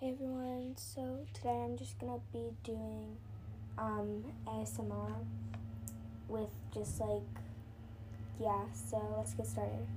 Hey everyone, so today I'm just gonna be doing um, ASMR with just like, yeah, so let's get started.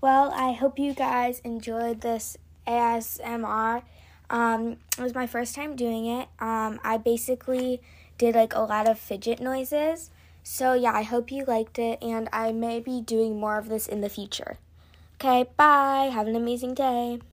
Well, I hope you guys enjoyed this ASMR. Um, it was my first time doing it. Um, I basically did like a lot of fidget noises. So, yeah, I hope you liked it, and I may be doing more of this in the future. Okay, bye. Have an amazing day.